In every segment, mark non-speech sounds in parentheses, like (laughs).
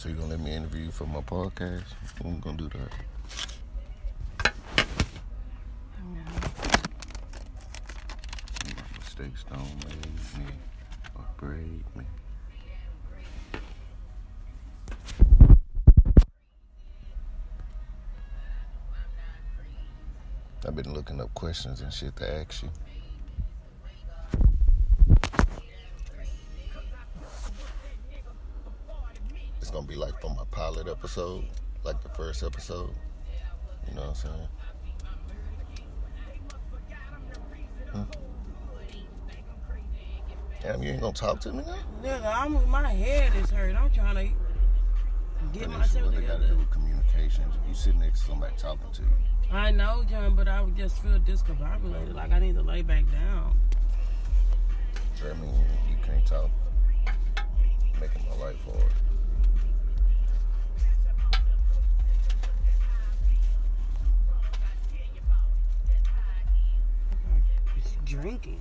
So you gonna let me interview you for my podcast? I'm gonna do that. My mistakes don't make me or break me. I've been looking up questions and shit to ask you. Be like for my pilot episode, like the first episode. You know what I'm saying? Hmm. Damn, you ain't gonna talk to me now? Nigga, I'm my head is hurt. I'm trying to get But it's myself what they gotta do with communications. You sitting next to somebody talking to you. I know, John, but I would just feel discombobulated. Like I need to lay back down. Mean you can't talk. Making my life hard. Drinking.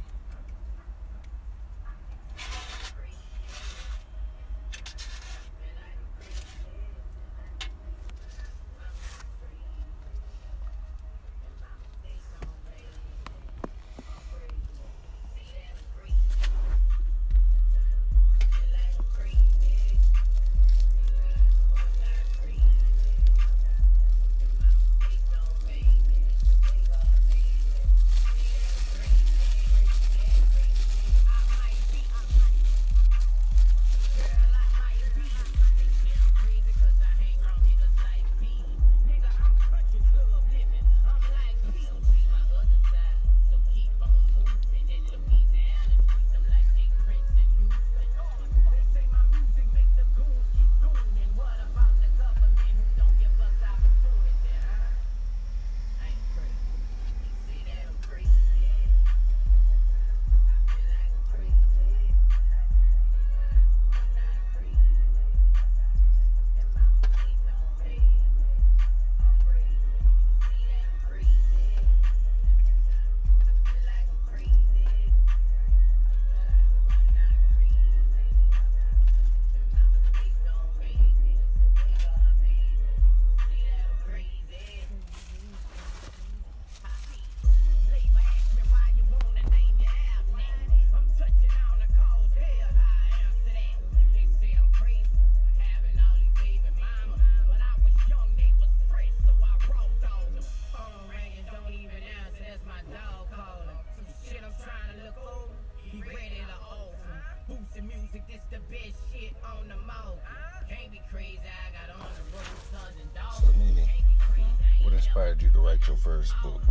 Write your first book?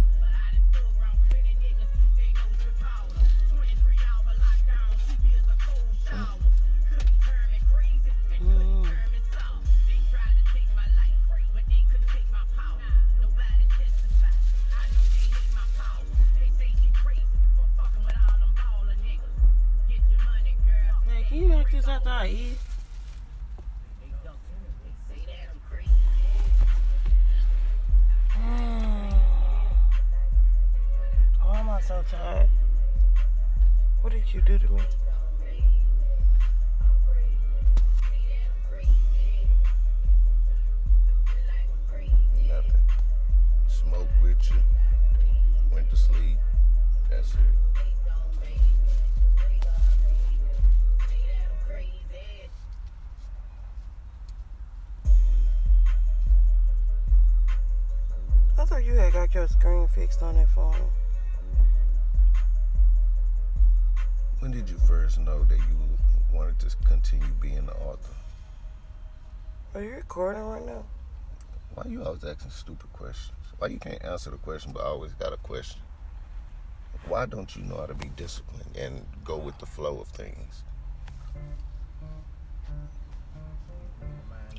You. Went to sleep. That's it. I thought you had got your screen fixed on that phone. When did you first know that you wanted to continue being the author? Are you recording right now? Why you always asking stupid questions? Why you can't answer the question but I always got a question? Why don't you know how to be disciplined and go with the flow of things?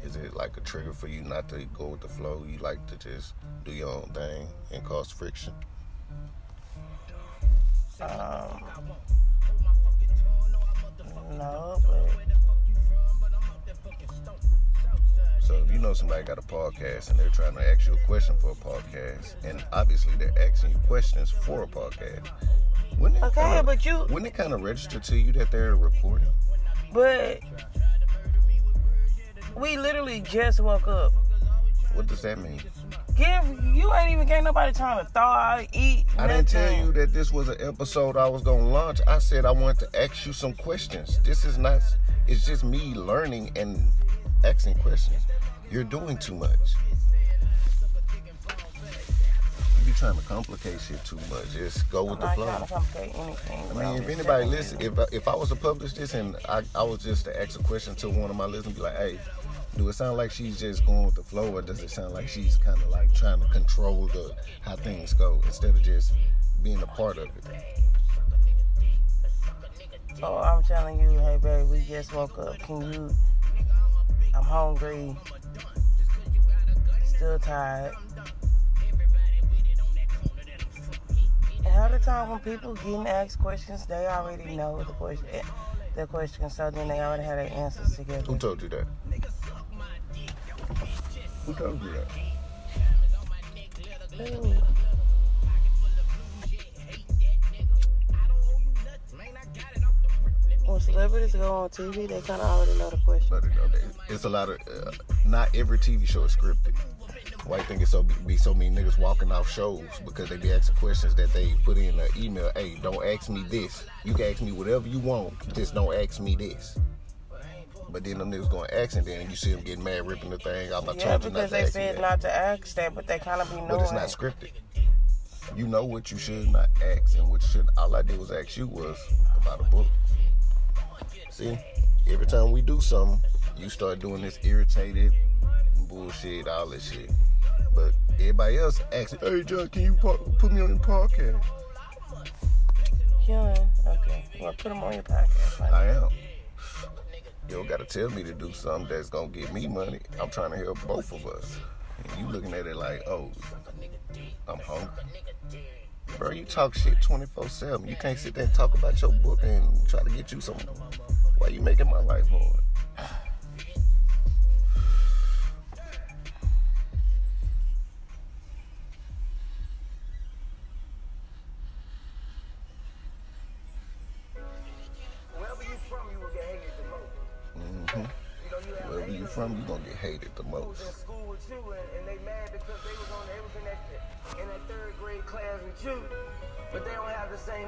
Is it like a trigger for you not to go with the flow? You like to just do your own thing and cause friction? Um, no, but know somebody got a podcast and they're trying to ask you a question for a podcast, and obviously they're asking you questions for a podcast, wouldn't it okay, kinda, but you, wouldn't it kind of register to you that they're recording? but we literally just woke up. What does that mean? Give you ain't even gave nobody time to thaw out, eat. I didn't tell you that this was an episode I was gonna launch. I said I wanted to ask you some questions. This is not. It's just me learning and asking questions. You're doing too much. You be trying to complicate shit too much. Just go I'm with the not flow. trying to complicate anything. I mean, if anybody listen, if if I was to publish this and I, I was just to ask a question to one of my listeners, be like, hey, do it sound like she's just going with the flow, or does it sound like she's kind of like trying to control the how things go instead of just being a part of it? So I'm telling you, hey baby, we just woke up. Can you? I'm hungry. Still tired. And half the time when people getting asked questions, they already know the question. Eh, the question, so then they already have their answers together. Who told you that? Who told you that? Ooh. When celebrities go on TV, they kind of already know the question. But you know, they- it's a lot of. Uh, not every TV show is scripted. Why you think it's so be so many niggas walking off shows because they be asking questions that they put in an email. Hey, don't ask me this. You can ask me whatever you want. Just don't ask me this. But then them niggas going to ask and then you see them getting mad ripping the thing out. I Yeah, you because they said not to ask that, but they kind of be knowing. But it's not scripted. You know what you should not ask and what you should. All I did was ask you was about a book. See, every time we do something, you start doing this irritated bullshit, all this shit. But everybody else asks, "Hey, John, can you put me on your podcast?" Yeah, Okay. Well, put them on your podcast. Like, I am. You don't gotta tell me to do something that's gonna get me money. I'm trying to help both of us. And you looking at it like, oh, I'm hungry. Bro, you talk shit 24 7. You can't sit there and talk about your book and try to get you some. Why you making my life hard? Wherever you from, you will get hated the most. hmm You know, you have Wherever you from, you gonna get hated the most.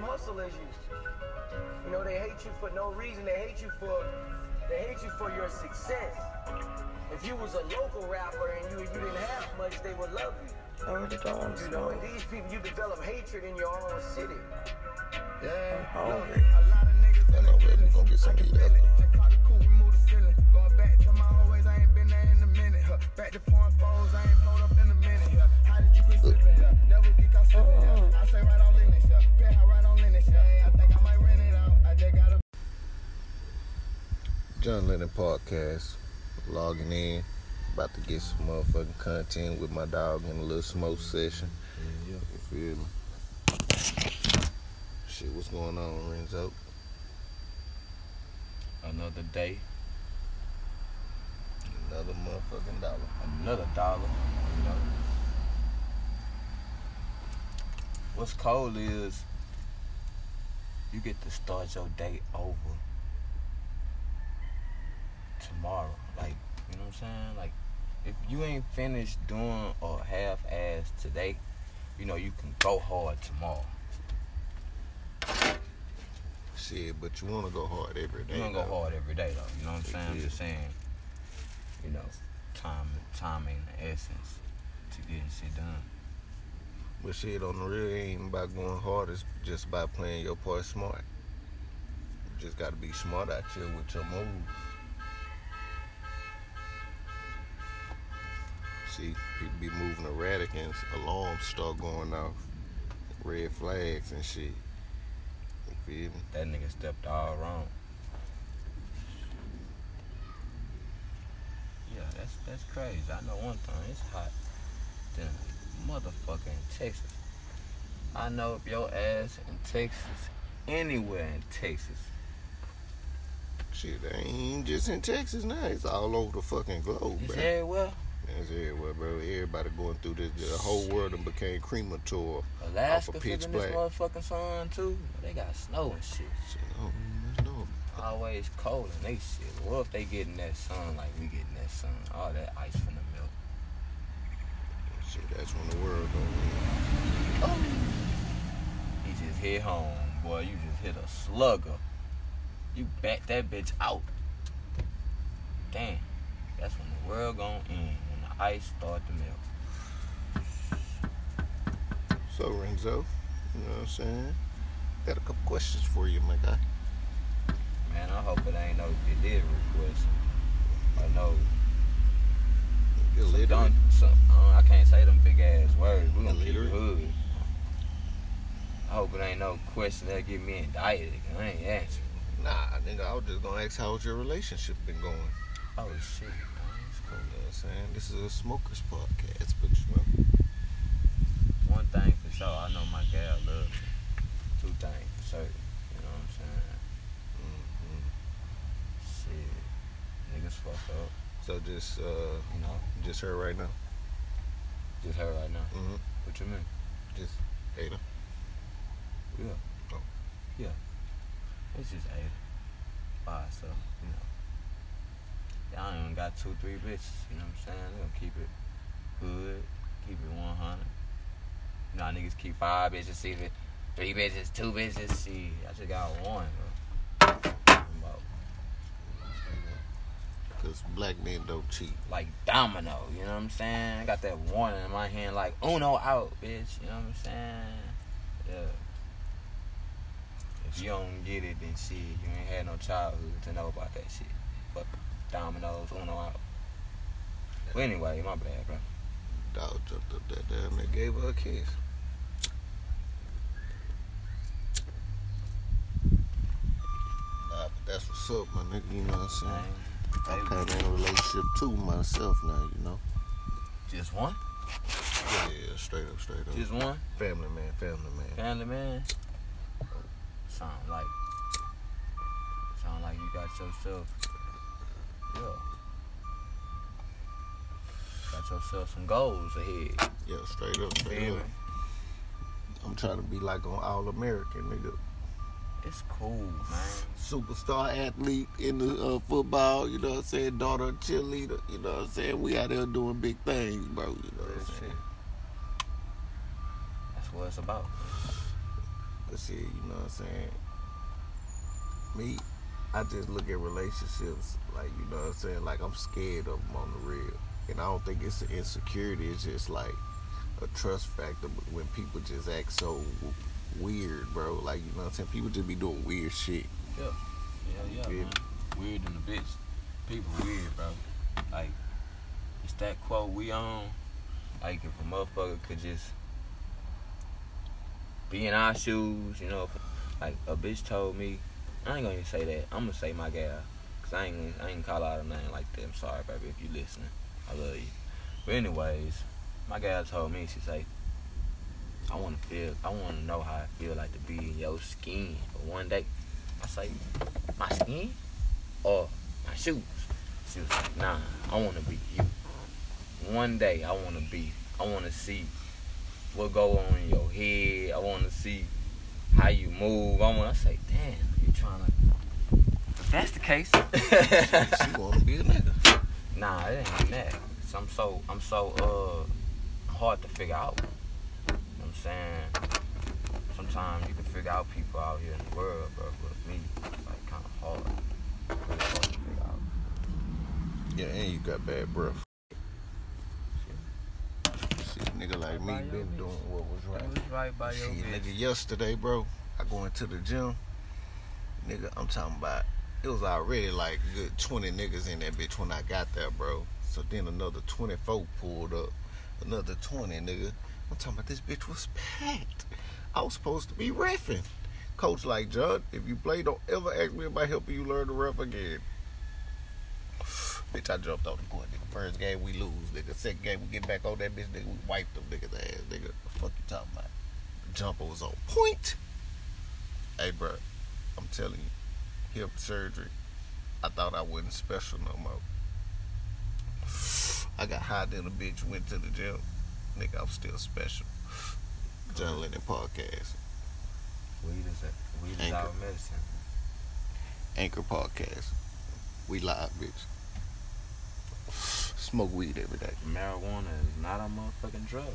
Same hustle as you. You know, they hate you for no reason. They hate you for they hate you for your success. If you was a local rapper and you you didn't have much, they would love you. I You know, and these people you develop hatred in your own city. Yeah, hungry. I know, baby, we gonna get some of you other. John Lennon podcast, logging in, about to get some motherfucking content with my dog in a little smoke session. You feel me? Shit, what's going on, Renzo? Another day, Another motherfucking dollar. another dollar. Know. What's cold is you get to start your day over tomorrow. Like, you know what I'm saying? Like, if you ain't finished doing or half ass today, you know you can go hard tomorrow. Shit, but you wanna go hard every day. You don't go hard every day though. You know what I'm saying? I'm just saying, you know, time timing the essence to getting shit done. But shit, on the real, ain't about going hard. It's just about playing your part smart. You just gotta be smart out here with your moves. See, people be moving erratic and alarms start going off. Red flags and shit. You feel me? That nigga stepped all wrong. Yeah, that's that's crazy. I know one thing, it's hot than motherfucker in Texas. I know if your ass in Texas, anywhere in Texas, Shit, they ain't just in Texas now. It's all over the fucking globe, it's bro. everywhere. It's everywhere, bro. Everybody going through this. The whole world done became cremator. Alaska Off of Pitch feeling this motherfucking sun too. They got snow and shit. Oh, let's always cold and they shit. What if they getting that sun like we getting that sun? All that ice from the milk. Shit, that's when the world gonna win. Oh. He just hit home, boy. You just hit a slugger. You back that bitch out. Damn. That's when the world gonna end. When the ice start to melt. So Renzo, you know what I'm saying? Got a couple questions for you, my guy. Man, I hope it ain't no delivery question. Or no Get some some, uh, I can't say them big ass words. We gonna keep it hood. I hope it ain't no question that get me indicted. I ain't answering. Nah, nigga, I was just gonna ask how's your relationship been going. Oh shit. You know what I'm saying? This is a smokers podcast, but you know. One thing for sure, I know my gal love me. Two things for certain. You know what I'm saying? mhm. Shit. Niggas fucked up. So just uh You know? just her right now. Just her right now. Mm-hmm. What you mean? Just Ada. Yeah. Oh. Yeah. It's just Ada. By herself, you know. Y'all even got two, three bitches, you know what I'm saying? They gonna keep it good, keep it 100. You know niggas keep five bitches, see it, three bitches, two bitches, see. I just got one, bro. Cause black men don't cheat. like domino, you know what I'm saying? I got that one in my hand like Uno out, bitch, you know what I'm saying? Yeah. If you don't get it, then shit, you ain't had no childhood to know about that shit. Dominoes, Uno out. Well, anyway, my bad, bro. Dog jumped up that damn and gave her a kiss. Nah, but that's what's up, my nigga. You know what I'm saying? I'm kind of in a relationship too myself now. You know? just one? Yeah, yeah, straight up, straight up. Just one? family man, family man. Family man? Sound like, sound like you got yourself, yeah. Got yourself some goals ahead. Yeah, straight up, straight up. I'm trying to be like an All American nigga, It's cool, man. superstar athlete in the uh, football. You know what I'm saying? Daughter of cheerleader. You know what I'm saying? We out there doing big things, bro. You know what I'm saying? That's what it's about. But shit, you know what I'm saying? Me, I just look at relationships like, you know what I'm saying? Like I'm scared of them on the real. And I don't think it's an insecurity. It's just like a trust factor when people just act so w- weird, bro. Like, you know what I'm saying? People just be doing weird shit. Yeah, yeah, Yeah. man. Weird in the bitch. People weird, bro. Like, it's that quote we on. Like, if a motherfucker could just be in our shoes, you know, like a bitch told me, I ain't gonna even say that. I'm gonna say my gal, cause I ain't, I ain't call out a name like that. I'm sorry, baby, if you listening. I love you. But anyways, my gal told me, she say, I wanna feel, I wanna know how it feel like to be in your skin But one day. I say, my skin or my shoes? She was like, nah, I want to be you. One day I want to be, I want to see what go on in your head. I want to see how you move. I want to say, damn, you trying to. If that's the case, (laughs) She want to be a nigga. nah, it ain't that. I'm so, I'm so uh hard to figure out. You know what I'm saying? Sometimes you can figure out people out here in the world, bro. But me, it's like kind of hard. Really hard to figure out. Yeah, and you got bad breath. Shit, nigga like me been doing what was right. It was right by your Shit, nigga, yesterday, bro, I go into the gym. Nigga, I'm talking about it was already like good 20 niggas in that bitch when I got there, bro. So then another 24 pulled up. Another 20, nigga. I'm talking about this bitch was packed. I was supposed to be reffing. Coach like, Judd, if you play, don't ever ask me about helping you learn to ref again. Bitch, I jumped on the court, nigga. First game we lose, nigga. Second game we get back on that bitch, nigga. We wiped them niggas ass, nigga. The fuck you talking about? jumper was on point. Hey, bro, I'm telling you, hip surgery. I thought I wasn't special no more. I got high than a bitch, went to the gym. Nigga, I'm still special. John Lennon podcast. Weed is a, weed is our medicine. Anchor Podcast. We live, bitch. Smoke weed every day. Marijuana is not a motherfucking drug.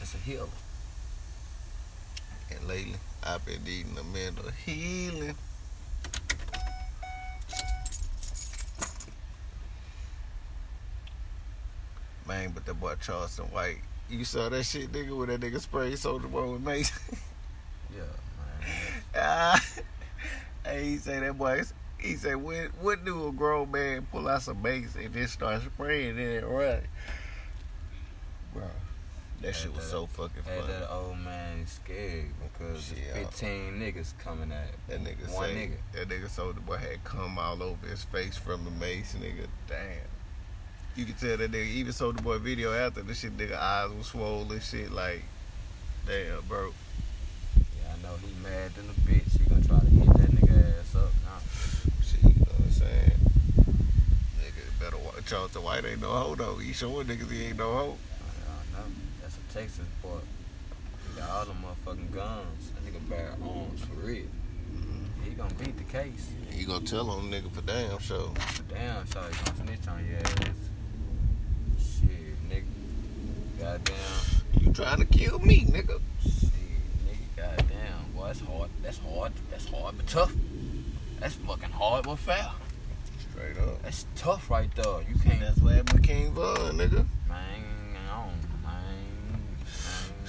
It's a healer. And lately, I've been needing a mental healing. Man, but that boy Charleston White, you saw that shit, nigga, when that nigga sprayed Soulja Boy with mace. (laughs) Yeah, man. Ah. hey, he say that boy, he said, when, what do a grown man pull out some mace and just start spraying it and run? That shit was so fucking funny. that old man scared because Shit, there's 15 niggas coming at That nigga one say nigga. that nigga Soulja Boy had cum all over his face from the mace, nigga. Damn. You can tell that nigga even Soulja Boy video after this shit, nigga eyes was swollen, shit like, damn, bro. Yeah, I know he mad than a bitch. He gonna try to hit that nigga ass up now. Shit, you know what I'm saying? Nigga, better watch out the White ain't no hoe though. He showing niggas he ain't no hoe. I a Texas boy. He got all them motherfucking guns. That nigga bear arms for real. Mm-hmm. He gonna beat the case. You gonna tell on nigga for damn sure. But damn, so he gonna snitch on your ass. Shit, nigga. Goddamn. You trying to kill me, nigga. Shit, nigga. Goddamn. Boy, that's hard. That's hard. That's hard but tough. That's fucking hard but fair. Straight up. That's tough right there. You can't. That's what happened to King Von, nigga. Man,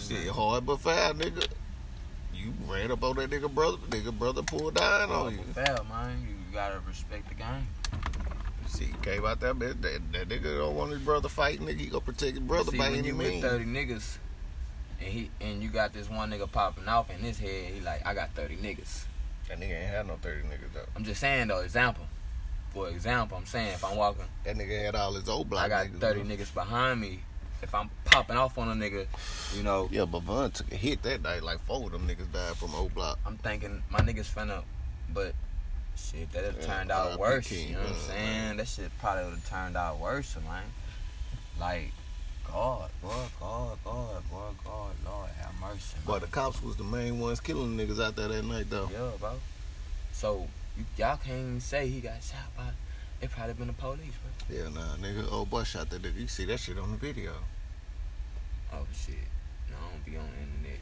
Shit, hard but foul, nigga. You ran up on that nigga brother. Nigga brother pulled down on Hard you. but fair, man. You gotta respect the game. See, came out that bitch. That, that nigga don't want his brother fighting. Nigga, he gonna protect his brother See, by when any you with means. 30 niggas, and he and you got this one nigga popping off in his head, he like, I got 30 niggas. That nigga ain't had no 30 niggas though. I'm just saying though, example. For example, I'm saying if I'm walking, That nigga had all his old block I got niggas. 30 bro. niggas behind me. If I'm popping off on a nigga, you know, Yeah, but Von took a hit that night. Like four of them niggas died from old block. I'm thinking my niggas finna, but shit, that have Yeah, turned out worse. King, you know what I'm uh, saying? That shit probably would have turned out worse, man. Like, God, boy, God, God, boy, God, Lord, have mercy. But the cops was the main ones killing niggas out there that night though. Yeah, bro. So y'all can't even say he got shot by. It probably been the police, bro. Yeah, nah, nigga. Oh, Old boy shot that nigga. You see that shit on the video. Oh shit. No, I don't be on the internet.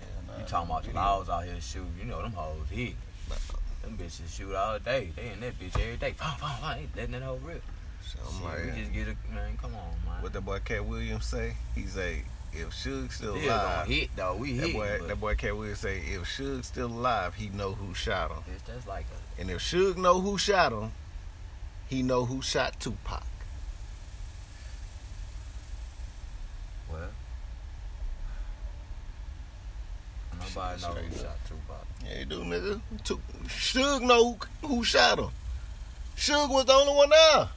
Yeah, nah, You talking about the video. laws out here shooting? You know them hoes hit. Nah, Them bitches shoot all day. They in that bitch every day. Fine, fine, fine. They letting that hoe rip. so I'm Shit, like, we just get a man. Come on, man. what that boy Katt Williams say? He say, if Suge still Still gonna alive, hit though. We that hit. boy, but that boy Katt Williams say, if Suge still alive, he know who shot him. bitch, that's like a And if Suge know who shot him, he know who shot Tupac. well. Nobody know who shot Tupac. Yeah, he do, nigga. Tu- Suge know who, who shot him. Suge was the only one there.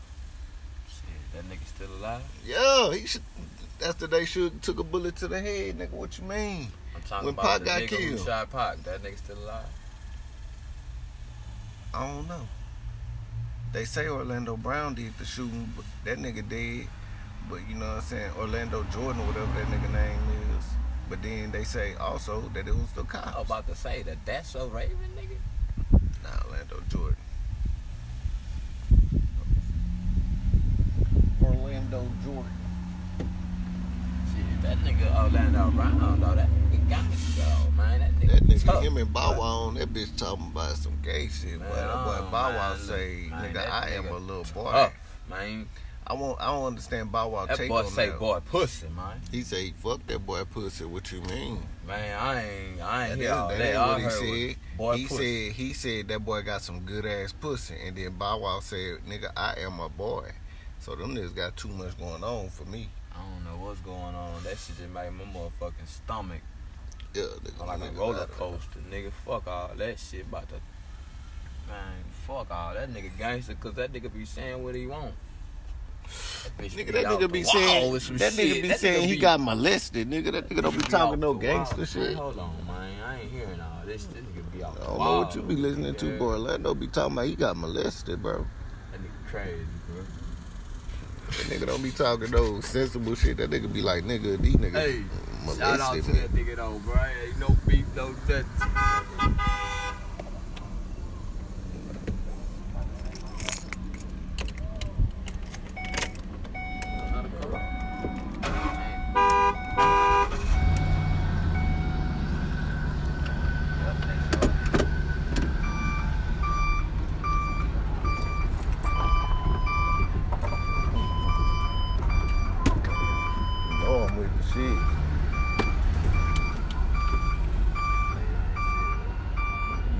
Shit, that nigga still alive? Yeah, he should. That's the day Suge took a bullet to the head, nigga. What you mean? I'm talking When about Pac the got nigga who killed. shot Pac. That nigga still alive? I don't know. They say Orlando Brown did the shooting, but that nigga dead. But you know what I'm saying? Orlando Jordan or whatever that nigga name is. But then they say also that it was the cops. I was about to say that that's so Raven, nigga. Nah, Orlando Jordan. Orlando Jordan. Shit, that nigga Orlando Brown, though, that nigga got me, though, man. That nigga, That nigga, tough. him and Bow Wow on that bitch talking about some gay shit. Man, that boy Bow Wow say, man, nigga, I am a little boy. Tough, man. I won't. I don't understand Bow Wow That take boy on say that. boy pussy, man. He say, "Fuck that boy pussy." What you mean? Man, I ain't, I ain't That, hear all that that. ain't All what he said. boy he pussy. said he said that boy got some good ass pussy, and then Bow Wow said, "Nigga, I am a boy." So them niggas got too much going on for me. I don't know what's going on. That shit just made my motherfucking stomach Yeah, nigga, like a roller coaster, nigga. Fuck all that shit about the man. Fuck all that nigga gangster, cause that nigga be saying what he want. That Nigga, that nigga be saying that nigga be That saying he be- got molested. Nigga, that nigga don't be be talking no gangster shit. Man, hold on, man. I ain't hearing all this. This nigga be out I don't know what you be listening to, boy. Orlando be talking about he got molested, bro. That nigga crazy, bro. That nigga don't be talking no sensible shit. That nigga be like, nigga, these niggas Hey. Shout out to that nigga though, bro. Ain't no beef, no nothing. You know I'm with the shit.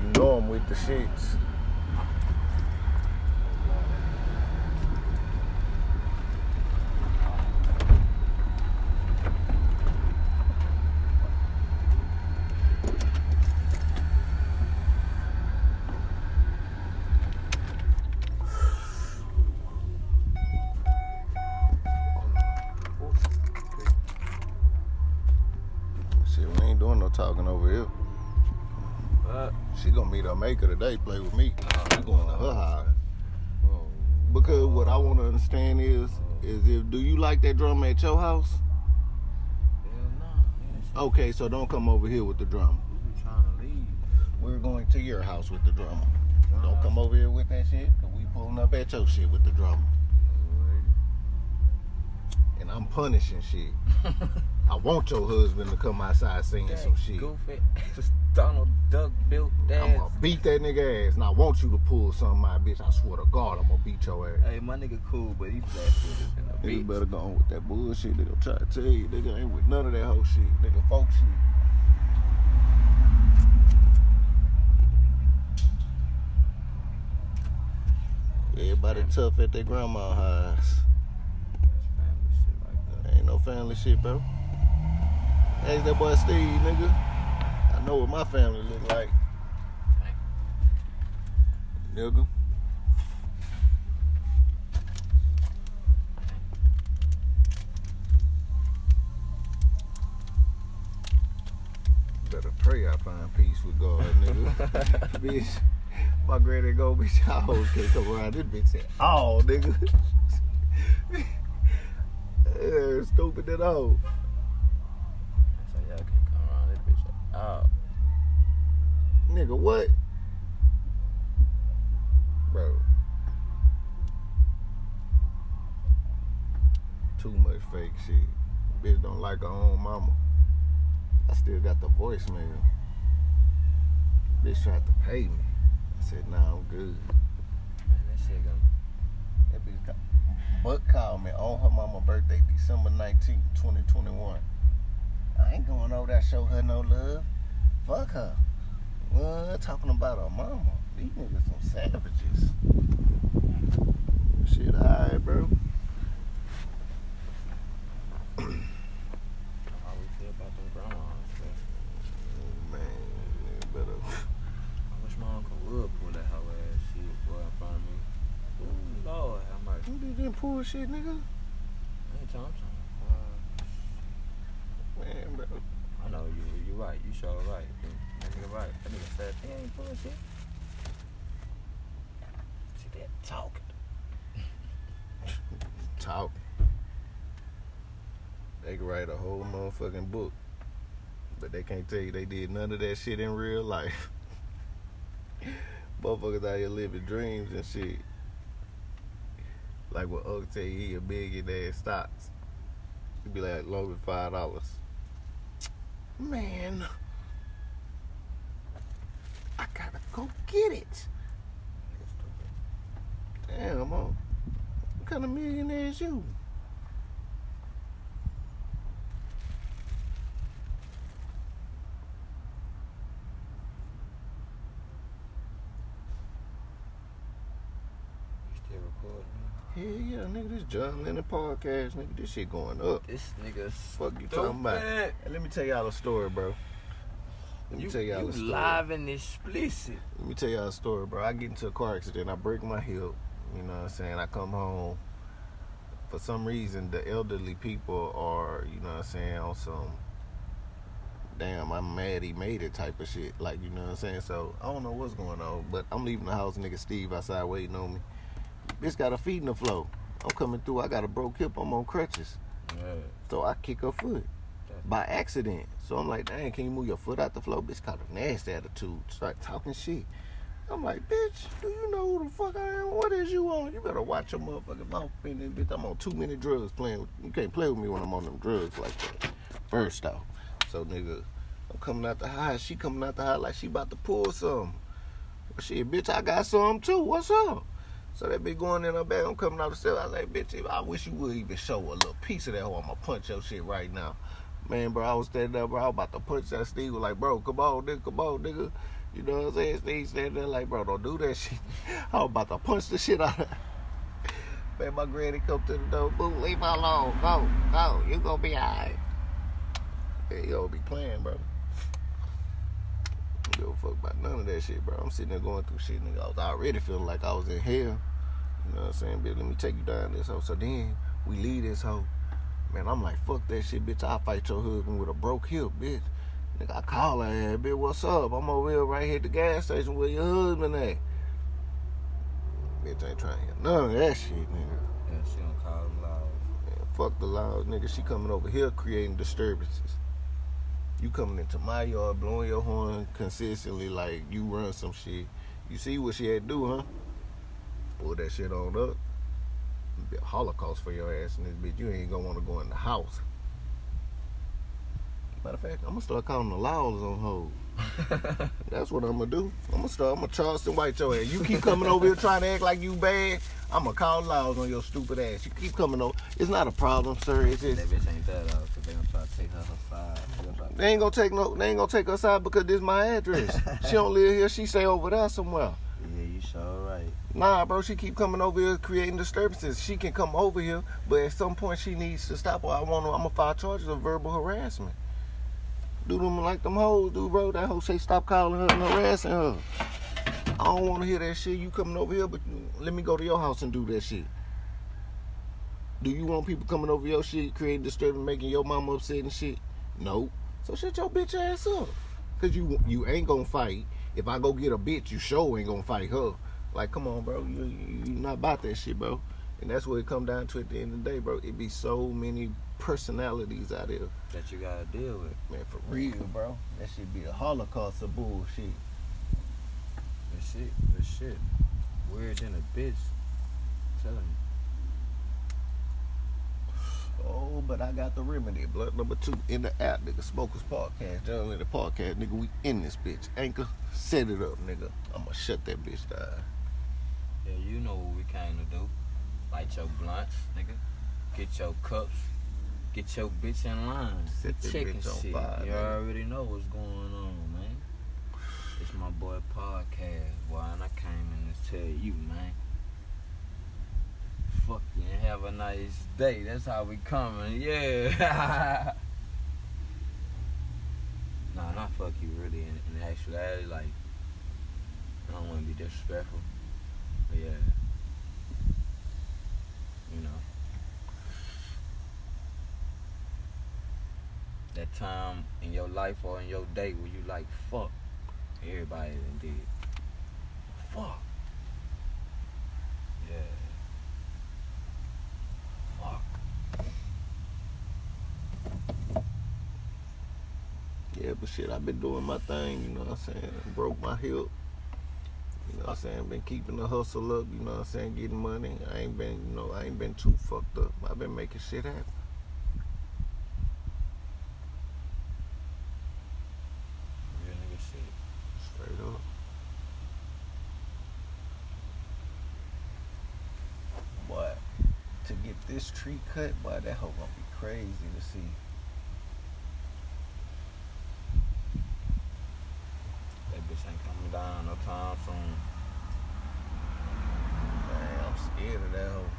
You know I'm with the shits. Shit, we ain't doing no talking over here. What? She gonna meet her maker today, play with me. Going to her house. Because what I want to understand is, is if do you like that drama at your house? Hell nah, man. Shit, Okay, so don't come over here with the drama. we trying to leave. We're going to your house with the drama. Don't come over here with that shit. We pulling up at your shit with the drama. And I'm punishing shit. (laughs) I want your husband to come outside singing some shit. Goofy ass (laughs) Donald Duck built that. I'm gonna beat that nigga ass, and I want you to pull something out, bitch. I swear to God, I'm gonna beat your ass. Hey, my nigga cool, but he flat footed Nigga bitch. better go on with that bullshit. They gonna try to tell you, nigga ain't with none of that whole shit. Nigga, folk shit. Everybody tough at their grandma house. No family shit, bro. Ask that boy Steve, nigga. I know what my family look like. Nigga. Better pray I find peace with God, nigga. (laughs) bitch, my granny go, bitch, I hoes can't come around this bitch at all, nigga. Yeah, stupid at all. So y'all can come around this bitch. Oh, Nigga, what? Bro. Too much fake shit. Bitch don't like her own mama. I still got the voicemail. Bitch tried to pay me. I said, nah, I'm good. man, that shit gonna. That bitch got Buck called me on her mama birthday, December 19th, 2021. I ain't going over there show her no love. Fuck her. What? Talking about her mama. These niggas some savages. Shit, alright, bro. (clears throat) How we feel about them grandmas, man. Man, nigga better. I wish my uncle would pull that hoe ass shit right in front of me. Ooh, Lord, how You didn't shit, nigga. Anytime, time. Man, bro. I know you. You right. You sure right. That nigga right. That nigga said he ain't bullshit. See that talking. (laughs) Talk. They can write a whole motherfucking book. But they can't tell you they did none of that shit in real life. (laughs) Motherfuckers out here living dreams and shit. Like what Uncle tell you, he a billionaire stocks. He'd be like, low as five dollars. Man, I gotta go get it. Damn, I'm. What kind of millionaire is? You still recording? Hell yeah, nigga, this John Lennon podcast, nigga, this shit going up. This nigga. Fuck you talking about? Hey, let me tell y'all a story, bro. Let me You, tell y'all you a story. live and explicit. Let me tell y'all a story, bro. I get into a car accident. I break my hip. You know what I'm saying? I come home. For some reason, the elderly people are, you know what I'm saying, on some damn, I'm mad he made it type of shit. Like, you know what I'm saying? So, I don't know what's going on, but I'm leaving the house. Nigga Steve outside waiting on me. Bitch got a feet in the flow. I'm coming through. I got a broke hip. I'm on crutches. Yeah, So I kick her foot. by accident. So I'm like, dang, can you move your foot out the floor? Bitch got a nasty attitude. Start talking shit. I'm like, bitch, do you know who the fuck I am? What is you on? You better watch your motherfucking mouth, this bitch. I'm on too many drugs playing. With, you can't play with me when I'm on them drugs like that. First off. So nigga, I'm coming out the high. She coming out the high like she about to pull something. Well, shit, bitch, I got some too. What's up? So that bitch going in her bag. I'm coming out the cell. I like, bitch, I wish you would even show a little piece of that hoe. I'm gonna punch your shit right now. Man, bro, I was standing up, bro. I was about to punch that Steve was like, bro, come on, nigga, come on, nigga. You know what I'm saying? Steve standing there like, bro, don't do that shit. (laughs) I was about to punch the shit out of her. (laughs) Man, my granny come to the door. Boo, leave her alone. Go, go. You gonna be alright. Yeah, you don't be playing, bro. Give a fuck about none of that shit, bro. I'm sitting there going through shit, nigga. I was already feeling like I was in hell. You know what I'm saying? Bitch, let me take you down this hoe. So then we leave this hoe. Man, I'm like, fuck that shit, bitch. I'll fight your husband with a broke hip, bitch. Nigga, I call her ass, bitch, what's up? I'm over here right here at the gas station where your husband at. Bitch ain't trying to hear none of that shit, nigga. Yeah, she don't call them loud. Man, fuck the loud nigga. She coming over here creating disturbances. You coming into my yard, blowing your horn consistently like you run some shit. You see what she had to do, huh? Pull that shit on up. Be a holocaust for your ass in this bitch. You ain't gonna wanna go in the house. Matter of fact, I'm gonna start calling the laws on hoes. (laughs) That's what I'm gonna do. I'm gonna start. I'm gonna Charleston White your ass. You keep coming over here trying to act like you bad. I'm gonna call laws on your stupid ass. You keep coming over. It's not a problem, sir. It's just That bitch ain't that up, cause they gonna try to take her her side. They gonna try to- they ain't gonna take no. They ain't gonna take us side because this my address. (laughs) she don't live here. She stay over there somewhere. Yeah, you sure right. Nah, bro. She keep coming over here creating disturbances. She can come over here, but at some point she needs to stop. Or I want to. I'm gonna file charges of verbal harassment. Do them like them hoes do, bro. That hoe say stop calling her and harassing her. I don't want to hear that shit. You coming over here, but let me go to your house and do that shit. Do you want people coming over your shit, creating disturbance, making your mama upset and shit? No. So shut your bitch ass up. Cause you you ain't gonna fight. If I go get a bitch, you sure ain't gonna fight her. Like, come on, bro. You you, not about that shit, bro. And that's what it come down to at the end of the day, bro. It be so many personalities out there. That you gotta deal with. Man, for real, bro. That should be a holocaust of bullshit. This shit, this shit. Weird than a bitch. I'm telling you. Oh, but I got the remedy. Blood number two in the app, nigga. Smokers Podcast. In the podcast, nigga. We in this bitch. Anchor, set it up, nigga. I'ma shut that bitch down. Yeah, you know what we came to do. Light your blunts, nigga. Get your cups. Get your bitch in line. Set that Chicken bitch on shit. fire, you nigga. already know what's going on, man. It's my boy podcast, boy, and I came in to tell you, man. Fuck you and have a nice day. That's how we coming, yeah. (laughs) nah, not fuck you, really. In, in actuality, like, I don't want to be disrespectful, but yeah, you know. That time in your life or in your day where you like, fuck, everybody did. Fuck. Yeah. Fuck. Yeah, but shit, I've been doing my thing, you know what I'm saying? Broke my hip. You know what I'm saying? Been keeping the hustle up, you know what I'm saying? Getting money. I ain't been, you know, I ain't been too fucked up. I've been making shit happen. Real nigga shit. Straight up. Boy, to get this tree cut, boy, that hoe gonna be crazy to see. That bitch ain't coming down no time soon. Man, I'm scared of that hoe.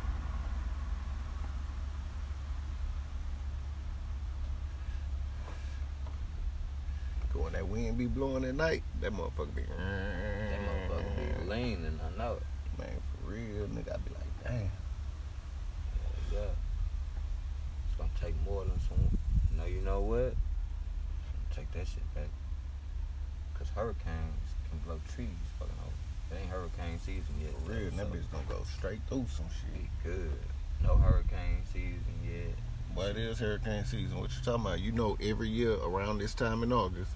When that wind be blowing at night, that motherfucker be. That motherfucker be leaning, I know it. Man, for real, nigga, I be like, damn. Yeah, yeah. It's gonna take more than some. No, you know what? Take that shit back. Cause hurricanes can blow trees fucking over. It ain't hurricane season yet. For real, though, that so bitch gonna go straight through some shit. Good. No hurricane season yet. But it is hurricane season. What you talking about? You know, every year around this time in August,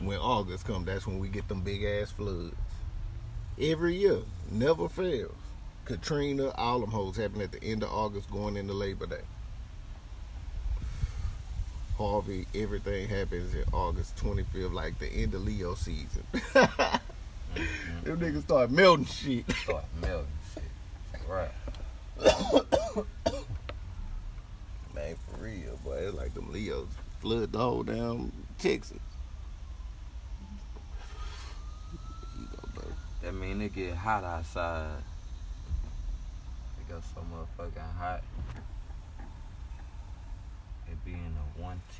when August come, that's when we get them big ass floods. Every year, never fails. Katrina, all them hoes happen at the end of August, going into Labor Day. Harvey, everything happens in August 25th, like the end of Leo season. (laughs) Mm-hmm. Them niggas start melting shit. Start melting shit. Right. Man, for real, boy. It's like them Leos flood the whole damn Texas. You go, bro. That mean it get hot outside. It got so motherfucking hot. It be in the 110.